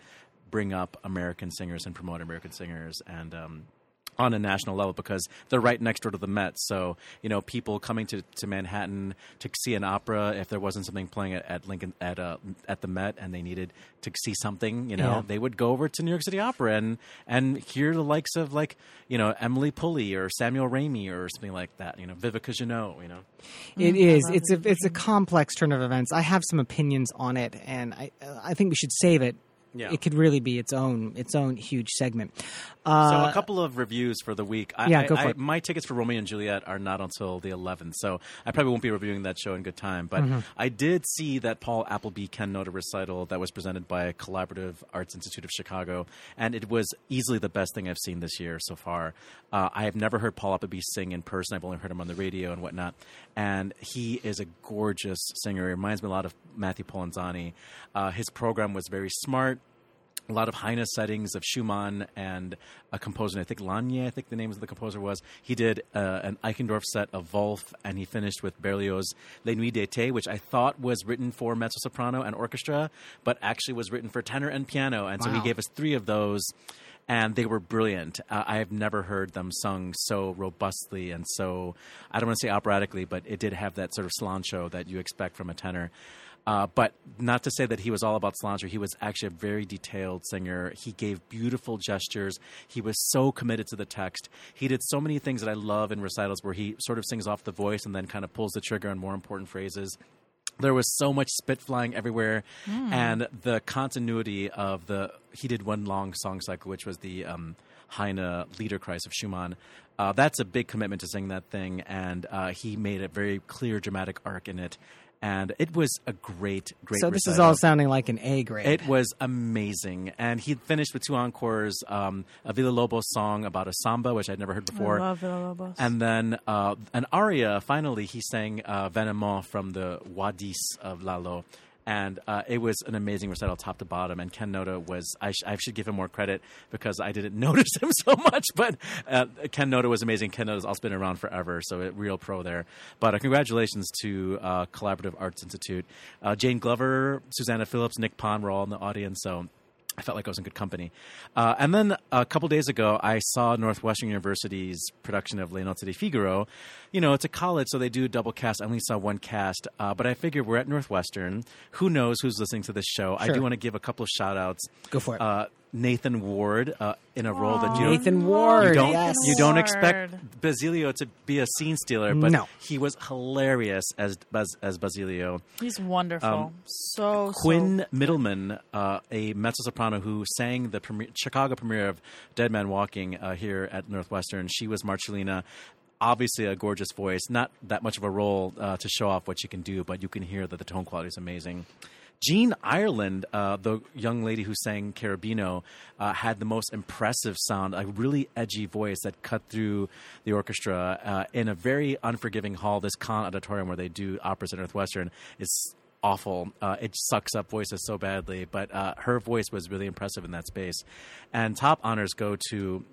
bring up American singers and promote American singers and um, on a national level because they're right next door to the Met. So you know, people coming to, to Manhattan to see an opera, if there wasn't something playing at, at Lincoln at uh, at the Met and they needed to see something, you know, Yeah. they would go over to New York City Opera and and hear the likes of like you know Emily Pulley or Samuel Ramey or something like that. You know, Vivica Genaux. You know. It is. It's a it's a complex turn of events. I have some opinions on it, and I I think we should save it. Yeah. It could really be its own its own huge segment. Uh, So a couple of reviews for the week. I, yeah, I- go for I- it. My tickets for Romeo and Juliet are not until the 11th, so I probably won't be reviewing that show in good time. But Mm-hmm. I did see that Paul Appleby Ken Noda recital that was presented by Collaborative Arts Institute of Chicago, and it was easily the best thing I've seen this year so far. Uh, I have never heard Paul Appleby sing in person. I've only heard him on the radio and whatnot, and he is a gorgeous singer. He reminds me a lot of Matthew Polenzani. Uh, his program was very smart a lot of Heine settings of Schumann and a composer, I think Lanye, I think the name of the composer was. He did uh, an Eichendorff set of Wolf, and he finished with Berlioz' Les Nuits d'été, which I thought was written for mezzo soprano and orchestra, but actually was written for tenor and piano. And so he gave us three of those. And they were brilliant. Uh, I have never heard them sung so robustly and so, I don't want to say operatically, but it did have that sort of slancio that you expect from a tenor. Uh, but not to say that he was all about cilantro. He was actually a very detailed singer. He gave beautiful gestures. He was so committed to the text. He did so many things that I love in recitals where he sort of sings off the voice and then kind of pulls the trigger on more important phrases. There was so much spit flying everywhere, and the continuity of the. He did one long song cycle, which was the um, Heine Liederkreis of Schumann. Uh, that's a big commitment to sing that thing, and uh, he made a very clear dramatic arc in it. And it was a great, great. So this is all sounding like an A grade. It was amazing, and he finished with two encores: um, a Villa Lobos song about a samba, which I'd never heard before, I love Villalobos. and then uh, an aria. Finally, he sang uh, "Vainement" from the Roi d'Ys of Lalo, and uh, it was an amazing recital, top to bottom. And Ken Noda was I, sh- I should give him more credit because I didn't notice him so much, but uh, Ken Noda was amazing. Ken Noda's also been around forever, so a real pro there. But uh, congratulations to uh, Collaborative Arts Institute, uh, Jane Glover, Susanna Phillips, Nick Pond were all in the audience, so. I felt like I was in good company. Uh, and then a couple days ago, I saw Northwestern University's production of Le Nozze di Figaro. You know, it's a college, so they do double cast. I only saw one cast, uh, but I figured we're at Northwestern. Who knows who's listening to this show? I do want to give a couple of shout outs. Go for it. Uh, Nathan Ward uh, in a role that you don't, Nathan Ward. you don't, yes. you don't expect Basilio to be a scene stealer, but No. he was hilarious as as Basilio. He's wonderful. Um, so Quinn So, Middleman, uh, a mezzo soprano who sang the premiere, Chicago premiere of Dead Man Walking uh, here at Northwestern. She was Marcellina. Obviously, a gorgeous voice. Not that much of a role uh, to show off what she can do, but you can hear that the tone quality is amazing. Jean Ireland, uh, the young lady who sang Cherubino, uh, had the most impressive sound, a really edgy voice that cut through the orchestra uh, in a very unforgiving hall. This Cahn auditorium where they do operas at Northwestern is awful. Uh, it sucks up voices so badly, but uh, her voice was really impressive in that space. And top honors go to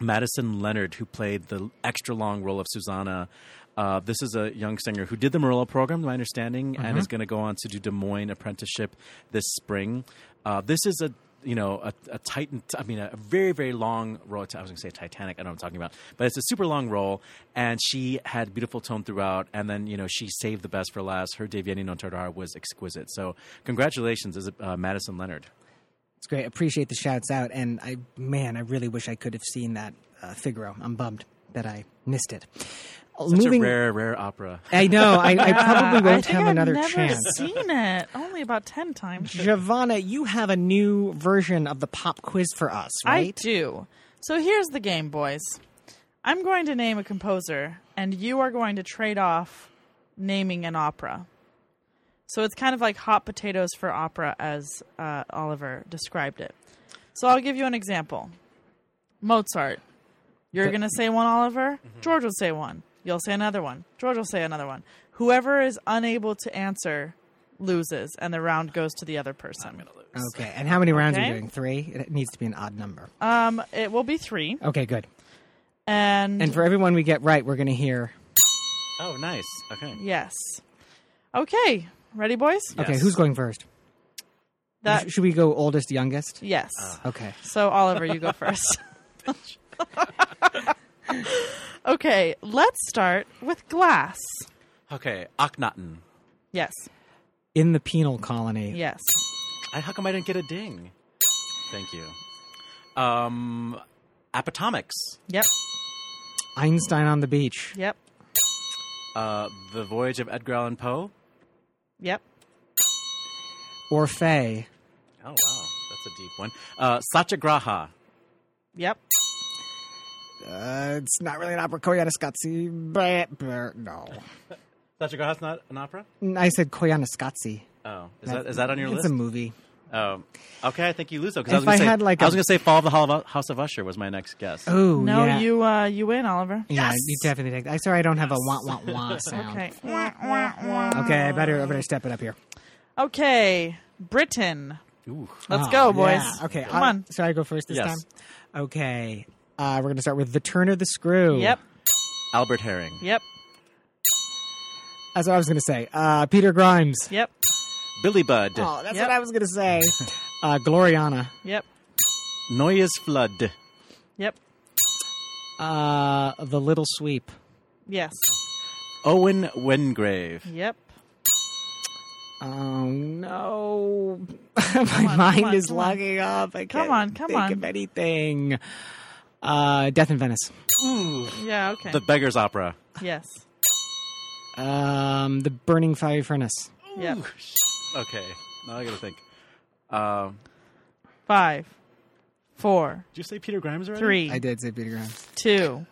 Madison Leonard, who played the extra long role of Susanna. Uh, this is a young singer who did the Merola program, to my understanding, and is going to go on to do Des Moines apprenticeship this spring. Uh, this is a you know a, a titan. I mean, a very very long role. I was going to say Titanic. I don't know what I'm talking about, but it's a super long role, and she had beautiful tone throughout. And then you know she saved the best for last. Her Deh vieni non Tardare was exquisite. So congratulations, is uh, Madison Leonard. It's great. Appreciate the shouts out. And I, man, I really wish I could have seen that uh, Figaro. I'm bummed that I missed it. Such Moving, a rare rare opera. I know. I, I probably won't think have I've another never chance. seen it. Only about ten times. Giovanna, you have a new version of the pop quiz for us, right? I do. So here's the game, boys. I'm going to name a composer, and you are going to trade off naming an opera. So it's kind of like hot potatoes for opera, as uh, Oliver described it. So I'll give you an example Mozart. You're going to say one, Oliver. George will say one. You'll say another one. George will say another one. Whoever is unable to answer loses, and the round goes to the other person. I'm gonna lose. Okay. And how many rounds are Okay. you doing? Three? It needs to be an odd number. Um, it will be three, Okay, good. and And for everyone we get right, we're going to hear. Oh, nice. Okay. Yes. Okay. Ready, boys? Okay, Yes. who's going first? That Sh- Should we go oldest, youngest? yes. Okay. So Oliver, you go first. okay, let's start with glass. Okay, Akhenaten. Yes. In the penal colony. Yes. I, how come I didn't get a ding? Thank you. Um, Appomattox. Yep. Einstein on the beach. Yep. Uh, the Voyage of Edgar Allan Poe. Yep. Orphée. Oh wow, that's a deep one. Uh, Satyagraha. Yep. Uh, it's not really an opera. Koyaanisqatsi. But, but no. Satyagraha's not an opera. I said Koyaanisqatsi. Oh, is that is that on your it's list? It's a movie. Oh, okay. I think you lose though. Because I was If gonna I say, had, like, I was a- gonna say Fall of the Hall- House of Usher was my next guess. Oh, No, yeah. you uh you win, Oliver. Yeah, you definitely take. I sorry, I don't have a wah wah wah sound. Okay. Wah, wah, wah. Okay, I better I better step it up here. Okay. Britten. Ooh. Let's Oh, go, boys. yeah. Okay, Come I- on. Should I go first this Yes. time? Okay. Uh, we're gonna start with the turn of the screw. Yep. Albert Herring. Yep. That's what I was gonna say. Uh, Peter Grimes. Yep. Billy Budd. Oh, that's Yep. what I was gonna say. Uh, Gloriana. Yep. Noye's Fludde. Yep. Uh, the Little Sweep. Yes. Owen Wingrave. Yep. Oh no! My on, mind come on, is come on. logging up. I Come can't on, come think on. of anything. Uh, Death in Venice. Yeah. Okay. The Beggar's Opera. yes. Um, the Burning Fiery Furnace. Yep. Okay, now I gotta think. Um, Five, four, did you say Peter Grimes already? three, I did say Peter Grimes. two,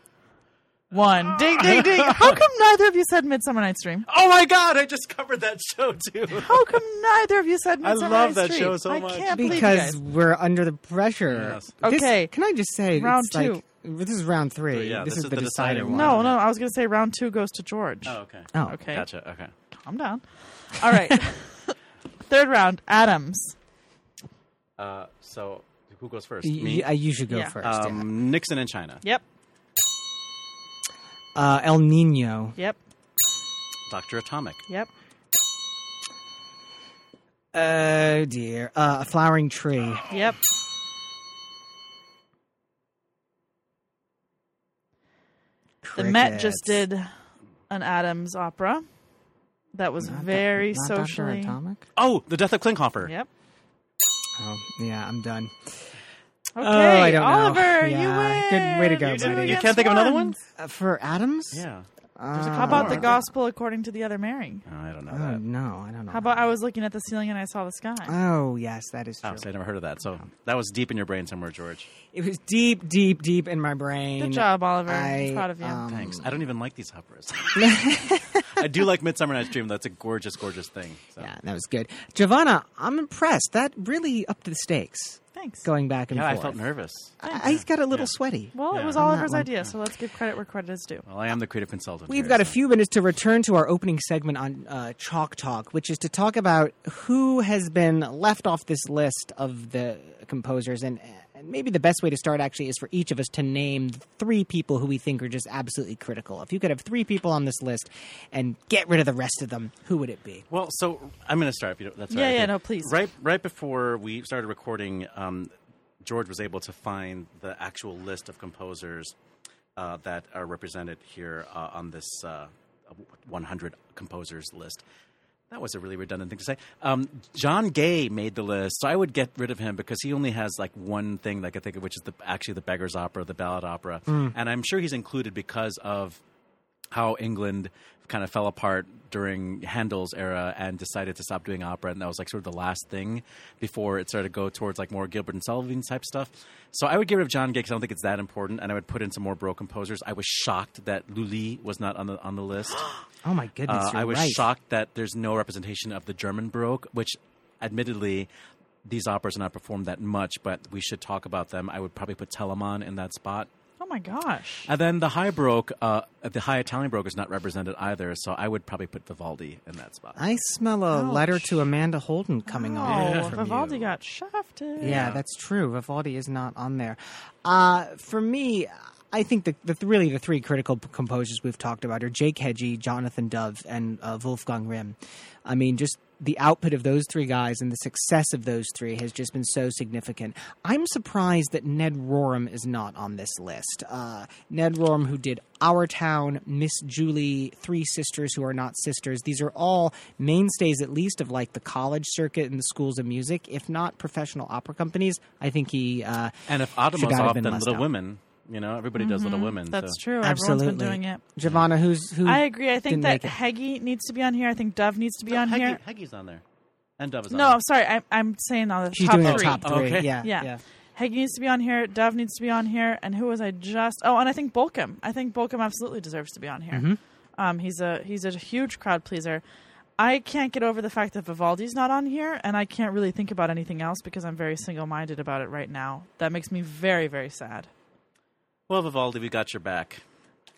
one. Ding, ding, ding. How come neither of you said Midsummer Night's Dream? Oh my God! I just covered that show too. How come neither of you said I Midsummer love Night's that Dream? show so I much. can't believe you Because guys. we're under the pressure. Yes. This- Okay. can I just say Round it's like- this is round three. Three, yeah, this, is, the decider decider one. No, no. I was going to say round two goes to George. Oh, okay. Oh, Okay. Gotcha. Okay. Calm down. All right. Third round. Adams. Uh, so who goes first? Y- Me. y- uh, you should go Yeah. first. yeah. um, Nixon and China. Yep. Uh, El Nino. Yep. Doctor Atomic. Yep. Oh dear. Uh, a flowering tree. Yep. The Met just did an Adams opera that was Not very Doc- not Dr. socially. Atomic. Oh, the Death of Klinghoffer. Yep. Oh yeah, I'm done. Okay, oh, I don't know. Oliver, Yeah, you win. good way to go, You're two buddy. You can't think of another one? Uh, for Adams? Yeah. Uh, How about the More. gospel according to the other Mary? Oh, I don't know Oh that. no, I don't know. How about I was looking at the ceiling and I saw the sky? Oh yes, that is true. Oh, so I never heard of that. So that was deep in your brain somewhere, George. It was deep, deep, deep in my brain. Good job, Oliver. I, I'm proud of you. um, Thanks. I don't even like these operas. I do like Midsummer Night's Dream. That's a gorgeous, gorgeous thing. So. Yeah, that was good. Giovanna, I'm impressed. That really upped the stakes. Thanks. Going back and Yeah, I felt nervous. I, I got a little Yeah. sweaty. Well, it was On that Oliver's one. idea, so let's give credit where credit is due. Well, I am the creative consultant. We've here, got a so- few minutes to return to our opening segment on uh, Chalk Talk, which is to talk about who has been left off this list of the composers. And, and maybe the best way to start actually is for each of us to name three people who we think are just absolutely critical. If you could have three people on this list and get rid of the rest of them, who would it be? Well, so I'm going to start. If you don't, that's Yeah, right. yeah, no, please. Right, right before we started recording, um, George was able to find the actual list of composers uh, that are represented here uh, on this uh, 100 composers list. That was a really redundant thing to say. Um, John Gay made the list, so I would get rid of him because he only has like one thing that I can think of, which is the actually the Beggar's Opera, the Ballad Opera, and I'm sure he's included because of how England kind of fell apart during Handel's era and decided to stop doing opera, and that was like sort of the last thing before it started to go towards like more Gilbert and Sullivan type stuff. So I would get rid of John Gay because I don't think it's that important, and I would put in some more Baroque composers. I was shocked that Lully was not on the on the list. Oh my goodness, Uh, I was right. shocked that there's no representation of the German Baroque, which, admittedly, these operas are not performed that much, but we should talk about them. I would probably put Telemann in that spot. Oh my gosh. And then the high broke, uh, the high Italian Baroque is not represented either, so I would probably put Vivaldi in that spot. I smell a Ouch. letter to Amanda Holden coming on. Oh, from Vivaldi you. got shafted. Yeah, that's true. Vivaldi is not on there. Uh, for me, I think the, the really the three critical composers we've talked about are Jake Heggie, Jonathan Dove, and uh, Wolfgang Rihm. I mean, just the output of those three guys and the success of those three has just been so significant. I'm surprised that Ned Rorem is not on this list. Uh, Ned Rorem, who did Our Town, Miss Julie, Three Sisters Who Are Not Sisters, these are all mainstays, at least, of like the college circuit and the schools of music, if not professional opera companies. I think he. Uh, And if not have then Little out. Women. You know, everybody does Little Women. That's so. true. Absolutely. Everyone's been doing it. Giovanna, who's who? I agree. I think didn't that make it? Heggie needs to be on here. I think Dove needs to be on Heggie, here. Heggie's on there. And Dove is on No, there. I'm sorry. I, I'm saying on the She's top doing three. the top three. Okay. Yeah, Yeah. yeah. Heggie needs to be on here. Dove needs to be on here. And who was I just? Oh, and I think Bolcom. I think Bolcom absolutely deserves to be on here. Mm-hmm. Um, he's a he's a huge crowd pleaser. I can't get over the fact that Vivaldi's not on here, and I can't really think about anything else because I'm very single minded about it right now. That makes me very very sad. Well, Vivaldi, we got your back.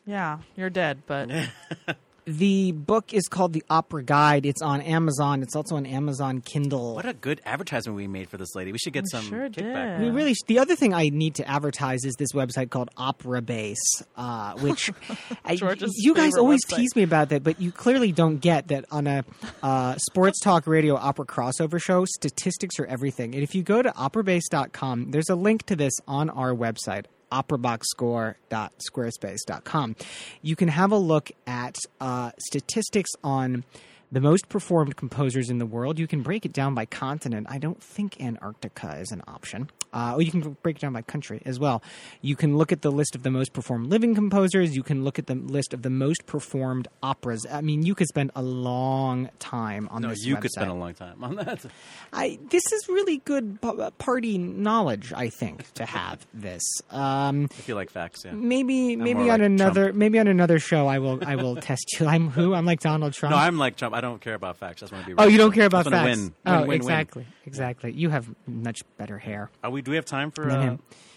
Yeah, you're dead, but The book is called The Opera Guide. It's on Amazon. It's also on Amazon Kindle. What a good advertisement we made for this lady. We should get We some sure kickback. did. we really. The other thing I need to advertise is this website called Opera Base, uh, which I, George's you guys favorite always website. tease me about that, but you clearly don't get that on a uh, sports talk radio opera crossover show. Statistics are everything, and if you go to operabase.com, there's a link to this on our website. operaboxscore.squarespace.com. You can have a look at uh, statistics on the most performed composers in the world. You can break it down by continent. I don't think Antarctica is an option. Uh, or you can break it down by country as well. You can look at the list of the most performed living composers. You can look at the list of the most performed operas. I mean, you could spend a long time on this. No, this. you could spend a long time on that. I this is really good uh, party knowledge. I think to have this. Um, If you like facts, yeah. maybe maybe on like another Trump. maybe on another show I will I will test you. I'm who? I'm like Donald Trump. No, I'm like Trump. I don't care about facts. I just want to be. oh, you don't care about facts. Win. oh, Win, win, win. exactly, exactly. You have much better hair. Are we? Do we have time for Than uh,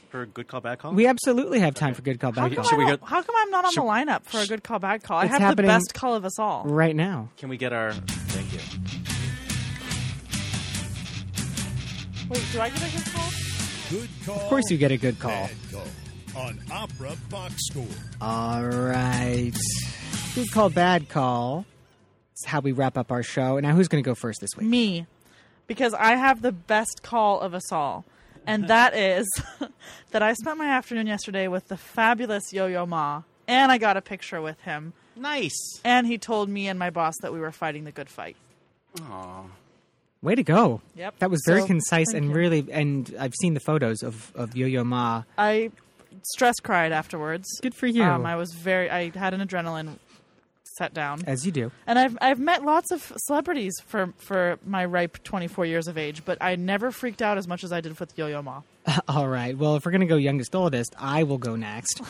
for a good call, bad call? We absolutely have time for good call How bad come, call Should we get- how come I'm not on should- the lineup for a good call, bad call? I It's have happening- the best call of us all. right now. Can we get our? Thank you. Wait, do I get a good call? Good call. Of course, you get a good call. Bad call on Opera Box Score. All right, good call bad call. It's how we wrap up our show. Now, who's going to go first this week? Me, because I have the best call of us all, and that is that I spent my afternoon yesterday with the fabulous Yo-Yo Ma, and I got a picture with him, Nice. and he told me and my boss that we were fighting the good fight. Aw. Way to go! Yep. That was very So, concise and you. really. And I've seen the photos of of Yo Yo Ma. I stress cried afterwards. Good for you. Um, I was very. I had an adrenaline set down. As you do. And I've I've met lots of celebrities for for my ripe 24 years of age, but I never freaked out as much as I did with Yo-Yo Ma. All right. Well, if we're going to go youngest oldest, I will go next.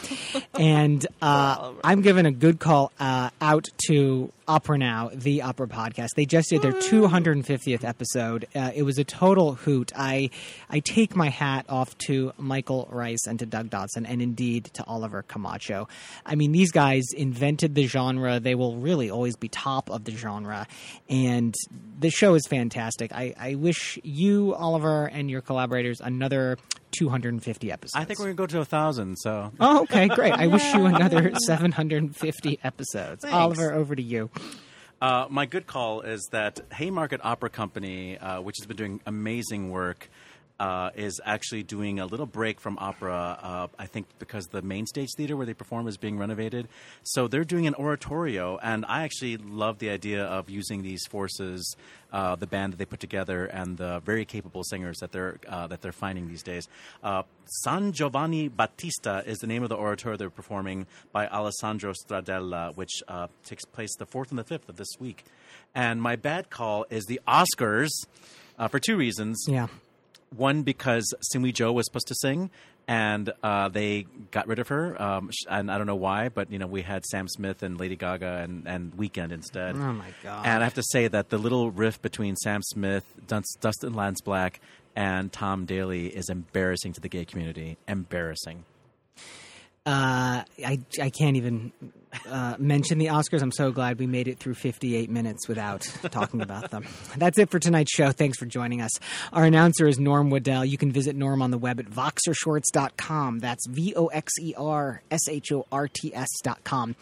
and uh, I'm giving a good call uh, out to Opera Now, the Opera podcast. They just did their 250th episode. Uh, it was a total hoot. I I take my hat off to Michael Rice and to Doug Dodson, and indeed to Oliver Camacho. I mean, these guys invented the genre. They will really always be top of the genre, and the show is fantastic. I, I wish you, Oliver, and your collaborators another 250 episodes. I think we're gonna go to a thousand. So Oh, okay, great. I wish you another 750 episodes. Thanks. Oliver, over to you. Uh, my good call is that Haymarket Opera Company, uh, which has been doing amazing work, uh, is actually doing a little break from opera. Uh, I think because the main stage theater where they perform is being renovated, so they're doing an oratorio. And I actually love the idea of using these forces, uh, the band that they put together, and the very capable singers that they're uh, that they're finding these days. Uh, San Giovanni Battista is the name of the oratorio they're performing by Alessandro Stradella, which uh, takes place the fourth and the fifth of this week. And my bad call is the Oscars for two reasons. Yeah. One because Sumi Jo was supposed to sing, and uh, they got rid of her. Um, and I don't know why, but you know we had Sam Smith and Lady Gaga and, and Weeknd instead. Oh, my God. And I have to say that the little riff between Sam Smith, Dustin Lance Black, and Tom Daley is embarrassing to the gay community. Embarrassing. Uh, I, I can't even uh, mention the Oscars. I'm so glad we made it through 58 minutes without talking about them. That's it for tonight's show. Thanks for joining us. Our announcer is Norm Waddell. You can visit Norm on the web at voxershorts.com. That's V O X E R S H O R T S.com.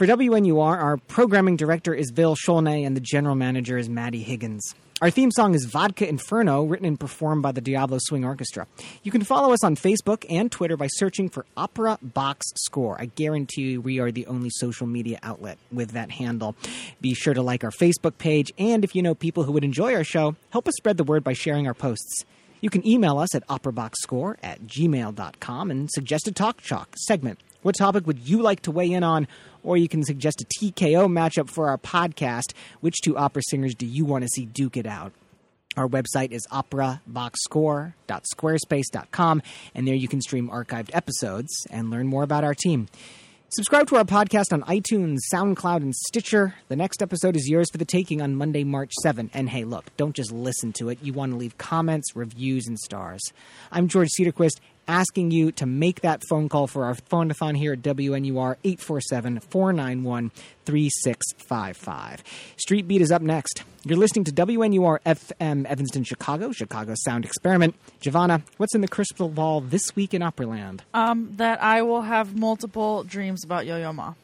For WNUR, our programming director is Bill Scholnay and the general manager is Maddie Higgins. Our theme song is Vodka Inferno, written and performed by the Diablo Swing Orchestra. You can follow us on Facebook and Twitter by searching for Opera Box Score. I guarantee you we are the only social media outlet with that handle. Be sure to like our Facebook page, and if you know people who would enjoy our show, help us spread the word by sharing our posts. You can email us at operaboxscore at gmail.com and suggest a talk chalk segment. What topic would you like to weigh in on? Or you can suggest a TKO matchup for our podcast. Which two opera singers do you want to see duke it out? Our website is operaboxscore.squarespace.com, and there you can stream archived episodes and learn more about our team. Subscribe to our podcast on iTunes, SoundCloud, and Stitcher. The next episode is yours for the taking on Monday, March 7. And hey, look, don't just listen to it. You want to leave comments, reviews, and stars. I'm George Cedarquist, asking you to make that phone call for our phone-a-thon here at WNUR 847-491-3655. Street Beat is up next. You're listening to WNUR FM Evanston, Chicago, Chicago Sound Experiment. Giovanna, what's in the crystal ball this week in Operaland? Um, that I will have multiple dreams about Yo-Yo Ma.